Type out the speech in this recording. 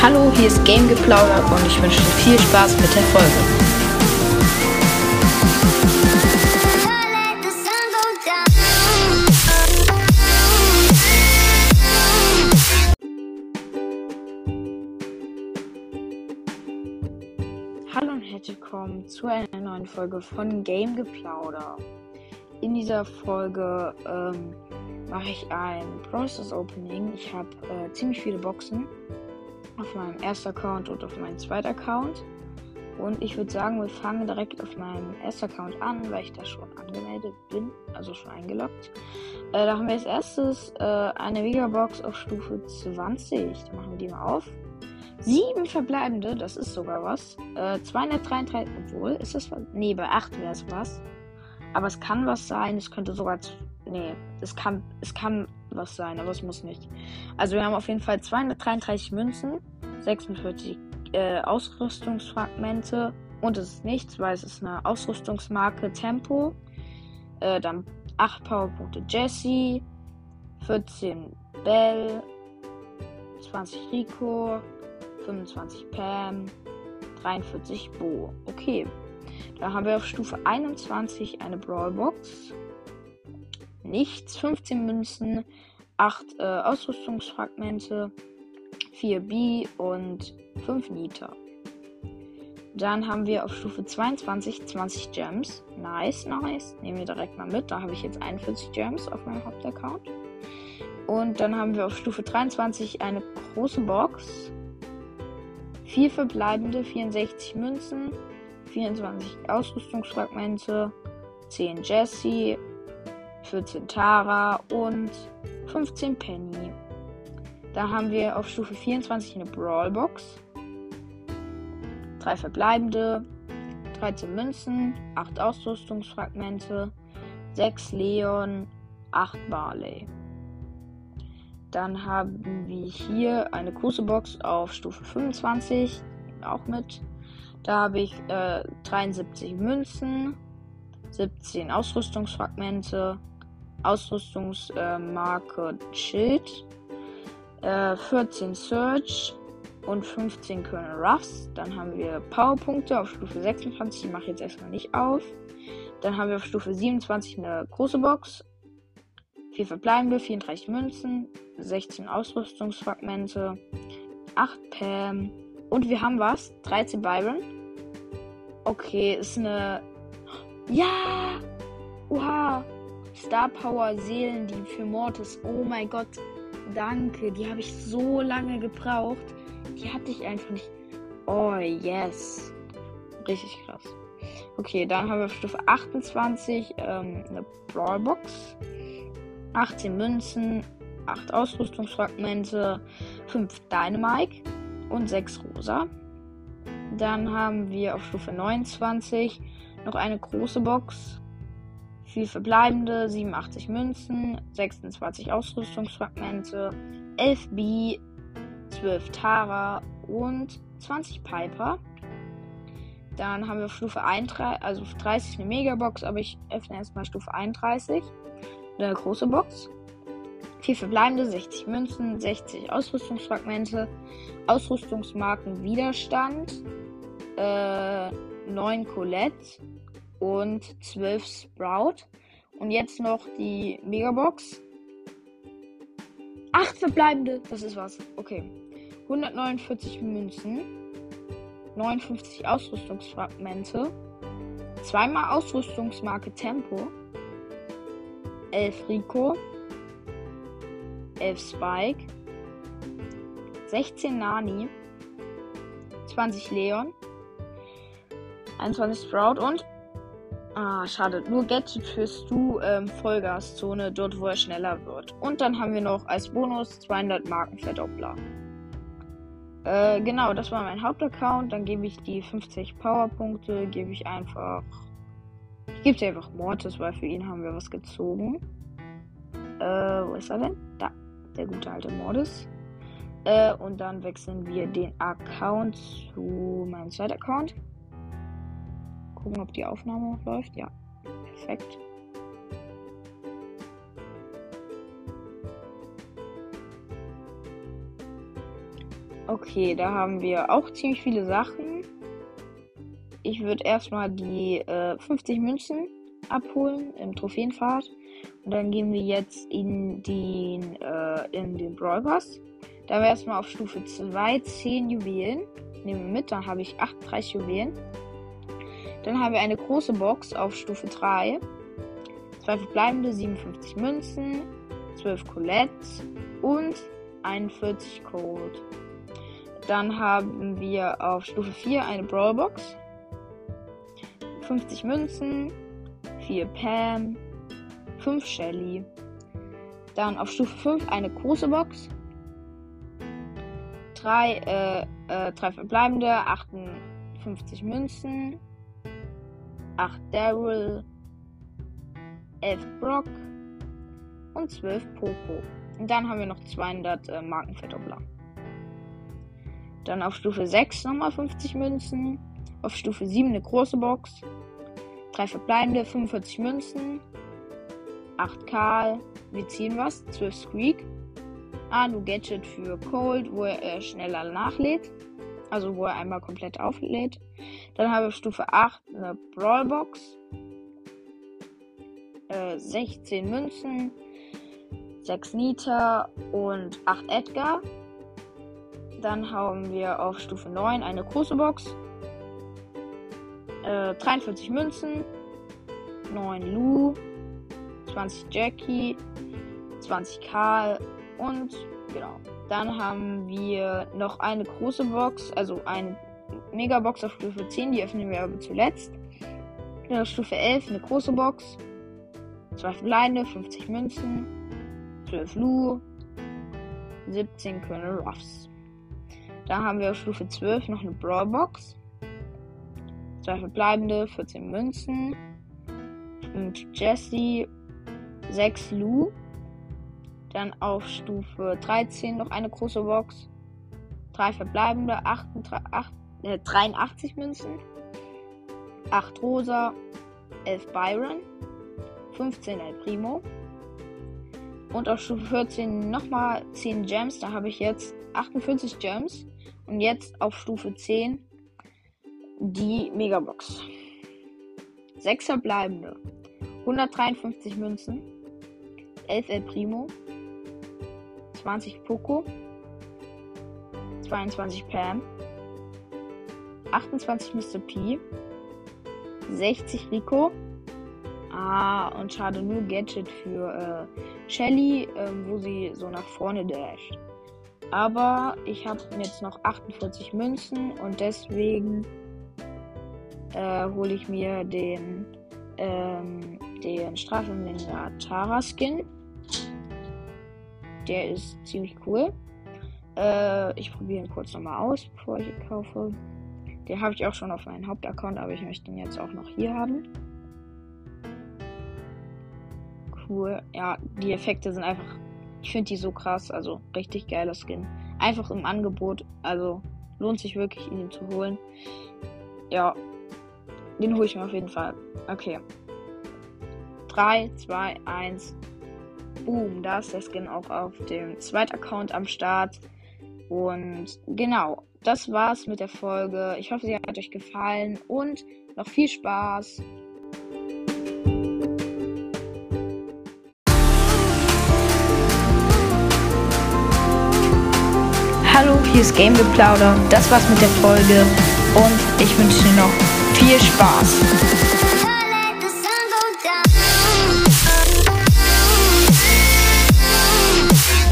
Hallo, hier ist Game Geplauder und ich wünsche dir viel Spaß mit der Folge. Hallo und herzlich willkommen zu einer neuen Folge von Game Geplauder. In dieser Folge ähm, mache ich ein Process Opening. Ich habe äh, ziemlich viele Boxen auf meinem ersten Account und auf meinem zweiten Account. Und ich würde sagen, wir fangen direkt auf meinem ersten Account an, weil ich da schon angemeldet bin, also schon eingeloggt. Äh, da haben wir als erstes äh, eine Megabox auf Stufe 20. Da machen wir die mal auf. Sieben verbleibende, das ist sogar was. Äh, 233, obwohl, ist das was? Nee, bei 8 wäre es was. Aber es kann was sein, es könnte sogar. Nee, es kann, es kann was sein, aber es muss nicht. Also wir haben auf jeden Fall 233 Münzen, 46 äh, Ausrüstungsfragmente und es ist nichts, weil es ist eine Ausrüstungsmarke Tempo. Äh, dann 8 Powerpunkte Jesse, 14 Bell, 20 Rico, 25 Pam, 43 Bo. Okay. Da haben wir auf Stufe 21 eine Brawlbox. Nichts. 15 Münzen, 8 äh, Ausrüstungsfragmente, 4 B und 5 Nita. Dann haben wir auf Stufe 22 20 Gems. Nice, nice. Nehmen wir direkt mal mit. Da habe ich jetzt 41 Gems auf meinem Hauptaccount. Und dann haben wir auf Stufe 23 eine große Box. Vier verbleibende 64 Münzen, 24 Ausrüstungsfragmente, 10 Jesse, 14 Tara und 15 Penny. Da haben wir auf Stufe 24 eine Brawlbox. 3 verbleibende, 13 Münzen, 8 Ausrüstungsfragmente, 6 Leon, 8 Barley. Dann haben wir hier eine große Box auf Stufe 25, auch mit. Da habe ich äh, 73 Münzen, 17 Ausrüstungsfragmente, Ausrüstungsmarke äh, Schild, äh, 14 Search und 15 Colonel Ruffs. Dann haben wir Powerpunkte auf Stufe 26, die mache ich jetzt erstmal nicht auf. Dann haben wir auf Stufe 27 eine große Box 4 verbleibende, 34 Münzen, 16 Ausrüstungsfragmente, 8 Pam und wir haben was? 13 Byron. Okay, ist eine. Ja! Oha! Star Power Seelendieb für Mortis. Oh mein Gott. Danke. Die habe ich so lange gebraucht. Die hatte ich einfach nicht. Oh, yes. Richtig krass. Okay, dann haben wir auf Stufe 28 ähm, eine Brawlbox. 18 Münzen, 8 Ausrüstungsfragmente, 5 Dynamike und 6 Rosa. Dann haben wir auf Stufe 29 noch eine große Box. 4 verbleibende, 87 Münzen, 26 Ausrüstungsfragmente, 11 B, 12 Tara und 20 Piper. Dann haben wir Stufe 31, also 30 eine Megabox, aber ich öffne erstmal Stufe 31 eine große Box. 4 verbleibende, 60 Münzen, 60 Ausrüstungsfragmente, Ausrüstungsmarken Widerstand, äh, 9 Colette und 12 Sprout. Und jetzt noch die Megabox. 8 verbleibende, das ist was. Okay. 149 Münzen, 59 Ausrüstungsfragmente, zweimal Ausrüstungsmarke Tempo, 11 Rico, 11 Spike, 16 Nani, 20 Leon, 21 Sprout und Ah, schade. Nur Gadget für Stu ähm, Vollgaszone, dort wo er schneller wird. Und dann haben wir noch als Bonus 200 Marken Verdoppler. Äh, genau, das war mein Hauptaccount. Dann gebe ich die 50 Powerpunkte, gebe ich einfach ich gebe dir einfach Mortis, weil für ihn haben wir was gezogen. Äh, wo ist er denn? Da, der gute alte Mortis. Äh, und dann wechseln wir den Account zu meinem zweiten Account. Gucken, ob die Aufnahme noch läuft. Ja, perfekt. Okay, da haben wir auch ziemlich viele Sachen. Ich würde erstmal die äh, 50 Münzen abholen im Trophäenfahrt. Und dann gehen wir jetzt in den, äh, in den Brawl Pass. Da wir erstmal auf Stufe 2 10 Juwelen. Nehmen wir mit, dann habe ich 38 Juwelen. Dann haben wir eine große Box auf Stufe 3. Zwei verbleibende 57 Münzen, 12 Colettes und 41 Code. Dann haben wir auf Stufe 4 eine Brawlbox. 50 Münzen, 4 Pam, 5 Shelly. Dann auf Stufe 5 eine große Box. 3 äh, äh, verbleibende, 58 Münzen, 8 Daryl, 11 Brock und 12 Poco. Und dann haben wir noch 200 äh, Markenverdoppler. Dann auf Stufe 6 nochmal 50 Münzen. Auf Stufe 7 eine große Box. 3 verbleibende, 45 Münzen. 8 Karl. Wir ziehen was. 12 Squeak. Anu Gadget für Cold, wo er äh, schneller nachlädt. Also wo er einmal komplett auflädt. Dann haben wir Stufe 8 eine Brawlbox. Äh, 16 Münzen. 6 Nita und 8 Edgar. Dann haben wir auf Stufe 9 eine große Box. Äh, 43 Münzen. 9 Lu. 20 Jackie. 20 Karl. Und genau. Dann haben wir noch eine große Box. Also eine Megabox auf Stufe 10. Die öffnen wir aber zuletzt. Dann auf Stufe 11 eine große Box. 2 verbleibende. 50 Münzen. 12 Lu. 17 Colonel Ruffs. Da haben wir auf Stufe 12 noch eine Brawlbox. Zwei verbleibende, 14 Münzen. 5 Jesse, 6 Lu. Dann auf Stufe 13 noch eine große Box. 3 verbleibende, 38, 8, äh, 83 Münzen. 8 Rosa, 11 Byron, 15 El Primo. Und auf Stufe 14 nochmal 10 Gems. Da habe ich jetzt 48 Gems. Und jetzt auf Stufe 10 die Megabox. 6 verbleibende. 153 Münzen. 11 El Primo. 20 Poco. 22 Pam. 28 Mr. P. 60 Rico. Ah, und schade nur Gadget für äh, Shelly, äh, wo sie so nach vorne dasht. Aber ich habe jetzt noch 48 Münzen und deswegen äh, hole ich mir den, ähm, den Strafenlinger Tara Skin. Der ist ziemlich cool. Äh, ich probiere ihn kurz nochmal aus, bevor ich ihn kaufe. Den habe ich auch schon auf meinem Hauptaccount, aber ich möchte ihn jetzt auch noch hier haben. Cool. Ja, die Effekte sind einfach ich finde die so krass, also richtig geiler Skin. Einfach im Angebot, also lohnt sich wirklich, ihn zu holen. Ja, den hole ich mir auf jeden Fall. Okay. 3, 2, 1. Boom, da ist der Skin auch auf dem zweiten Account am Start. Und genau, das war's mit der Folge. Ich hoffe, sie hat euch gefallen und noch viel Spaß. Hallo, hier ist Game Geplauder. Das war's mit der Folge und ich wünsche dir noch viel Spaß.